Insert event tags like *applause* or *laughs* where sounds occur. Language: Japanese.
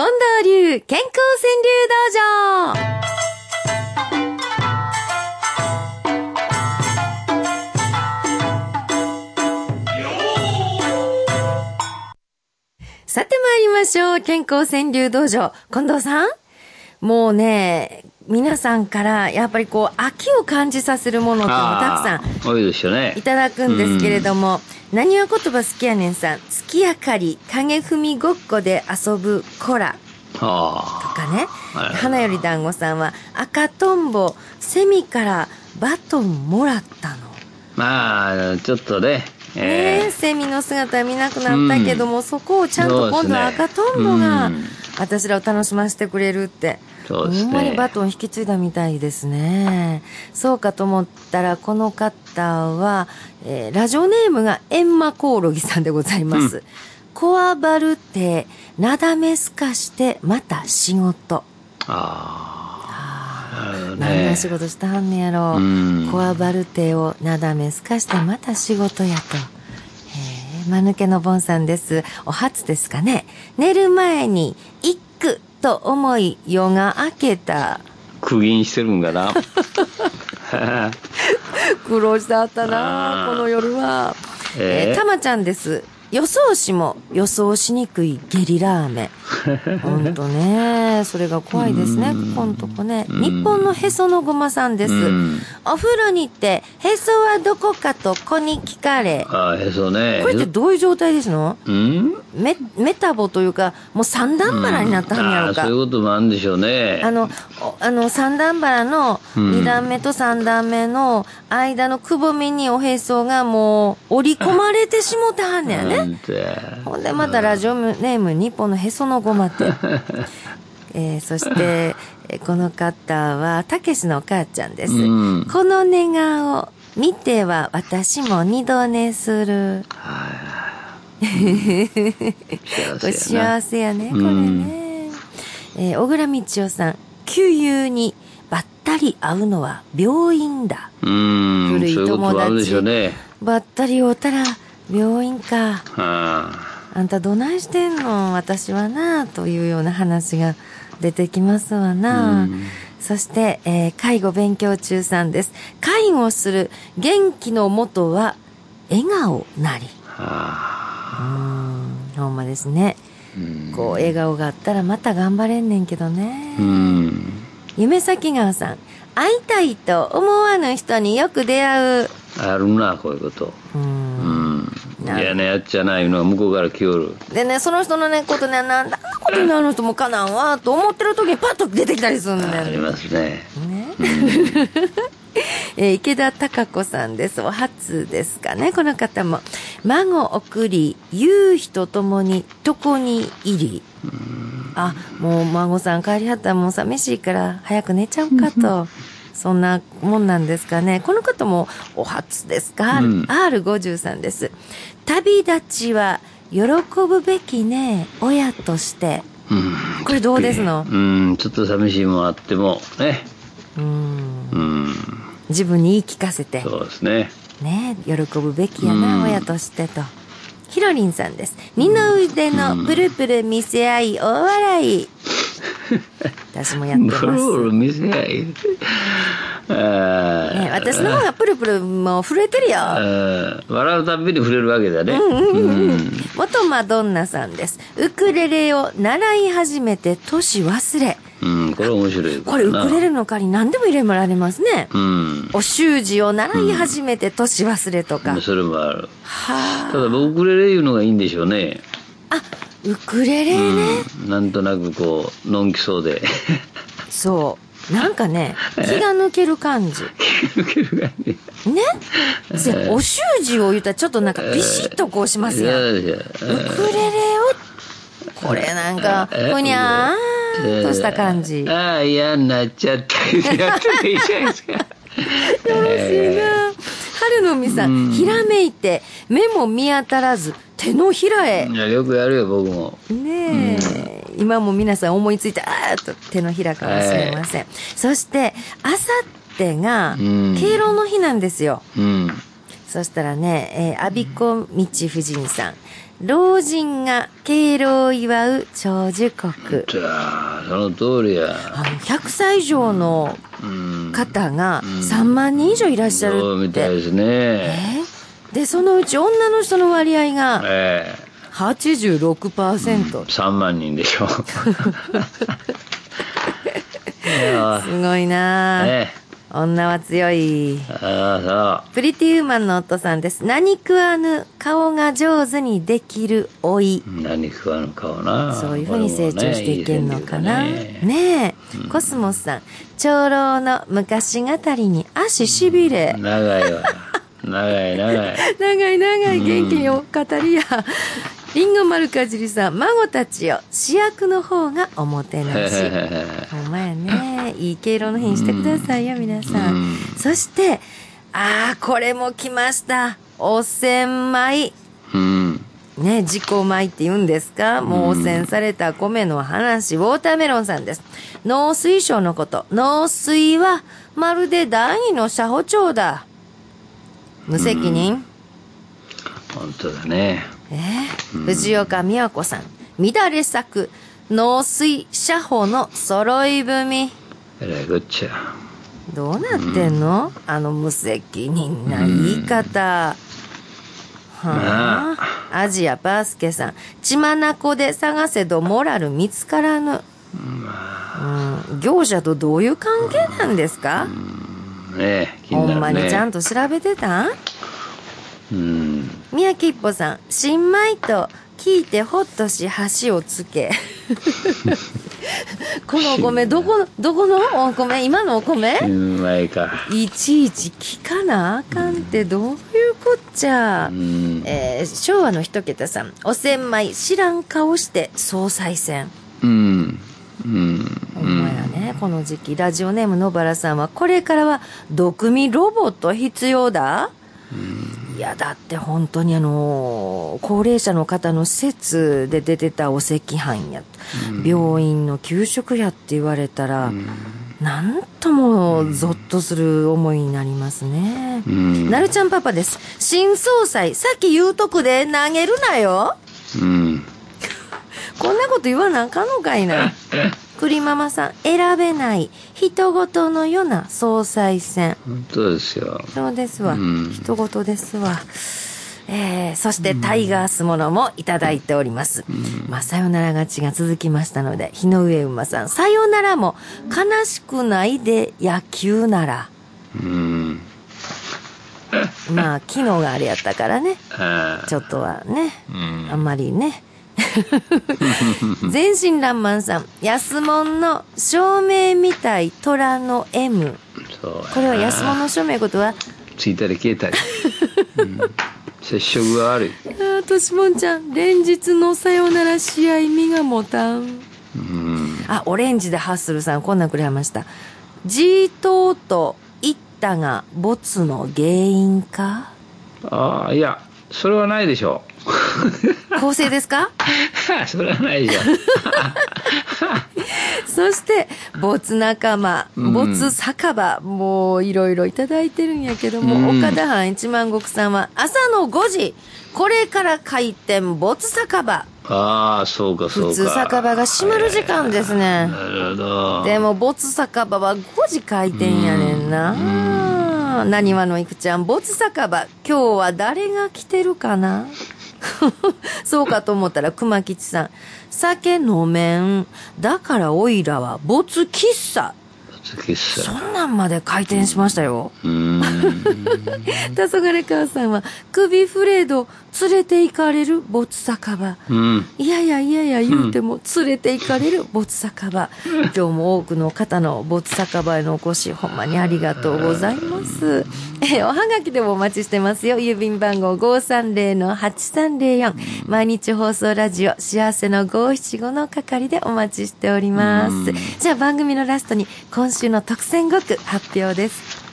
近藤流健康川柳道場さて参りましょう。健康川柳道場。近藤さん？もうね、皆さんからやっぱりこう秋を感じさせるものってたくさん多いですよね。いただくんですけれども、何は言葉好きやねんさん、月明かり、影踏みごっこで遊ぶ子らあとかね、はい花より団子さんは赤とんぼ、セミからバトンもらったの。まあちょっとねねええ、セミの姿は見なくなったけども、そこをちゃんと今度は赤とんぼがうん私らを楽しませてくれるって。そうですねほんまにバトン引き継いだみたいですね。そうかと思ったら、この方は、えーラジオネームがエンマコオロギさんでございます。うこわばるて、なだめすかして、また仕事。ああなるほど何ねの仕事したはんねやろうんこわばる手をなだめすかしてまた仕事やと。へえ、まぬけのぼんさんです。お初ですかね。寝る前に一句と思い夜が明けた。苦銀してるんかな苦労してあったなこの夜は。えーえーたまちゃんです。予想しも予想しにくいゲリラ雨。*laughs* ほんとね。それが怖いですね。ここんとこね。日本のへそのごまさんですうん。お風呂に行って、へそはどこかと子に聞かれ。ああへそねこれってどういう状態ですの？うん？メメタボというか、もう三段腹になったんやろうか。そういうこともあるんでしょうねあの、おあの、三段腹の、うん二段目と三段目の間のくぼみにおへそがもう折り込まれてしもてはんねやね。ほんでまたラジオネーム日本のへそのごまって。*laughs* えーそして、えーこの方は、たけしのお母ちゃんです。うんこの寝顔、見ては私も二度寝する。*laughs* これ幸せやね、これね。えー小倉道夫さん、旧友にばったり会うのは病院だ。うん古い友ねばったり会うたら病院か。ああ。んたどないしてんの？私はなというような話が出てきますわな、うん。そして、えー介護勉強中さんです。介護する元気のもとは笑顔なり。あ。うんほんまですね。うん。こう笑顔があったらまた頑張れんねんけどね、うん。夢咲川さん会いたいと思わぬ人によく出会う。あるなこういうこと。うん嫌なやっちゃないのは向こうから来よるでね、その人のね、ことね、なんだことにあの人もかなんわ、と思ってる時にパッと出てきたりするんだよね。ありますねね。*laughs* えー池田貴子さんです。お初ですかね、この方も。孫送り、夕日とともに床に入り。あ、もう孫さん帰りはったらもう寂しいから早く寝ちゃうかと。そんなもんなんですかね。この方もお初ですか、うん ?R53 です。旅立ちは喜ぶべきね、親として。うんこれどうですの？うんちょっと寂しいもんあってもねうん。うん自分に言い聞かせて。そうですねね喜ぶべきやな、うん親としてと。ひろりんさんです。二の腕のプルプル見せ合い、大笑い。*laughs* 私もやってます。ブルブルね、私の方がプルプルもう震えてるよ。笑うたんびに触れるわけだねうん元マドンナさんです。ウクレレを習い始めて年忘れ。うんこれ面白いこれウクレレの代わりに何でも入れられますね。うんお習字を習い始めて年忘れとか。はそれもあるあ。ただウクレレいうのがいいんでしょうねあ、ウクレレね。うん。なんとなくこうのんきそうで。そう。なんかね、気が抜ける感じ。ね？せお習字を言ったらちょっとなんかビシッとこうしますやん。ウクレレを、これなんか、ふにゃーんとした感じ。よああ嫌になっちゃったやっていいじゃないですかろしいな。春のみさん、ひらめいて、目も見当たらず、手のひらへ。いやよくやるよ僕もねえ、今も皆さん思いついて、あーっと手のひらかもしれません。そして、あさってがうん、敬老の日なんですよ。うんそしたらね、えー、阿ビ子道夫人さん。老人が敬老を祝う長寿国。じゃあ、その通りや。あの、100歳以上のうん。方が3万人以上いらっしゃるって。そうみたいですね。えーで、そのうち女の人の割合がえ86%。え3万人でしょ。*laughs* すごいなあ、ね女は強い。ああ、プリティウーマンの夫さんです。何食わぬ顔が上手にできる老い。そう。何食わぬかをな。そういうふうに成長していけるのかな。ねねえ、コスモスさん。長老の昔語りに足しびれ。長いわ。長い長い。長い長い元気にお語りや。リンゴ丸かじりさん。孫たちよ。主役の方がおもてなし。ほんまやね。いい敬老の日にしてくださいよ、皆さうんん。そして、ああ、これも来ました。お千枚。うん。ね、自己米って言うんですか？もう汚染された米の話、ウォーターメロンさんです。農水省のこと。農水は、まるで第二の社保庁だ。無責任、本当だね。えー藤岡美和子さん。乱れ咲く、農水社保の揃い踏み。えらいこっちゃ。どうなってんの、あの無責任な言い方。はあ、アジアバースケさん。血眼で探せどモラル見つからぬ。うん、業者とどういう関係なんですか、ねえ、気ほになるね。んまにちゃんと調べてたん？うん。宮城一歩さん。新米と聞いてほっとし箸をつけ。*laughs* このお米、どこ、どこのお米？今のお米？うまいか。いちいち聞かなあかんってどういうこっちゃ？う。ん。えー昭和の一桁さん。お千枚知らん顔して総裁選。うん。うん。ほんね、この時期。ラジオネーム野原さんは、これからは、毒味ロボット必要だ？いや、だって本当にあのー高齢者の方の施設で出てたお赤飯や、病院の給食やって言われたら、なんともゾッとする思いになりますね。うん。なるちゃんパパです。新総裁、さっき言うとくで投げるなよ。うん。*laughs* こんなこと言わなあかんのかいな。*laughs* 栗ママさん、選べない、人事のような総裁選。本当ですよ。そうですわ。うん人事ですわ。えー、そしてタイガースものもいただいております。まあ、さよなら勝ちが続きましたので、日の上馬さん、さよならも悲しくないで野球なら。うん。まあ、昨日があれやったからね、あ *laughs* ちょっとはね、うんあんまりね。*laughs* 全身爛漫さん、安物の照明みたい虎の M。これは安物の照明ことは、ついたり消えたり。*laughs* うん接触が悪い。ああ、としもんちゃん、連日のさよなら試合身が持たん。うん。あ、オレンジでハッスルさん、こんなんくれました。G 島とイッタが没の原因か？ああ、いや、それはないでしょ *laughs* 構成ですか？う。*laughs* それはないじゃん。*laughs* そして、没仲間、うん没酒場、もういろいろいただいてるんやけども、うん岡田藩一万石さんは、朝の5時、これから開店、没酒場。ああ、そうか、そうか。普通酒場が閉まる時間ですね。なるほど。でも、没酒場は5時開店やねんな。なにわのいくちゃん、没酒場、今日は誰が来てるかな？*laughs* そうかと思ったら熊吉さん、酒飲めん。だからおいらは没喫茶。喫そ茶。んなんまで開店しましたよ。うーん。*laughs* 黄昏川さんは、首フレード連れて行かれる没酒場。うん。いやいやいやいや言うても連れて行かれる没酒場。*laughs* 今日も多くの方の没酒場へのお越し、ほんまにありがとうございます。え、おはがきでもお待ちしてますよ。郵便番号530-8304。毎日放送ラジオ幸せの575の係でお待ちしております。じゃあ番組のラストに今週の特選5句発表です。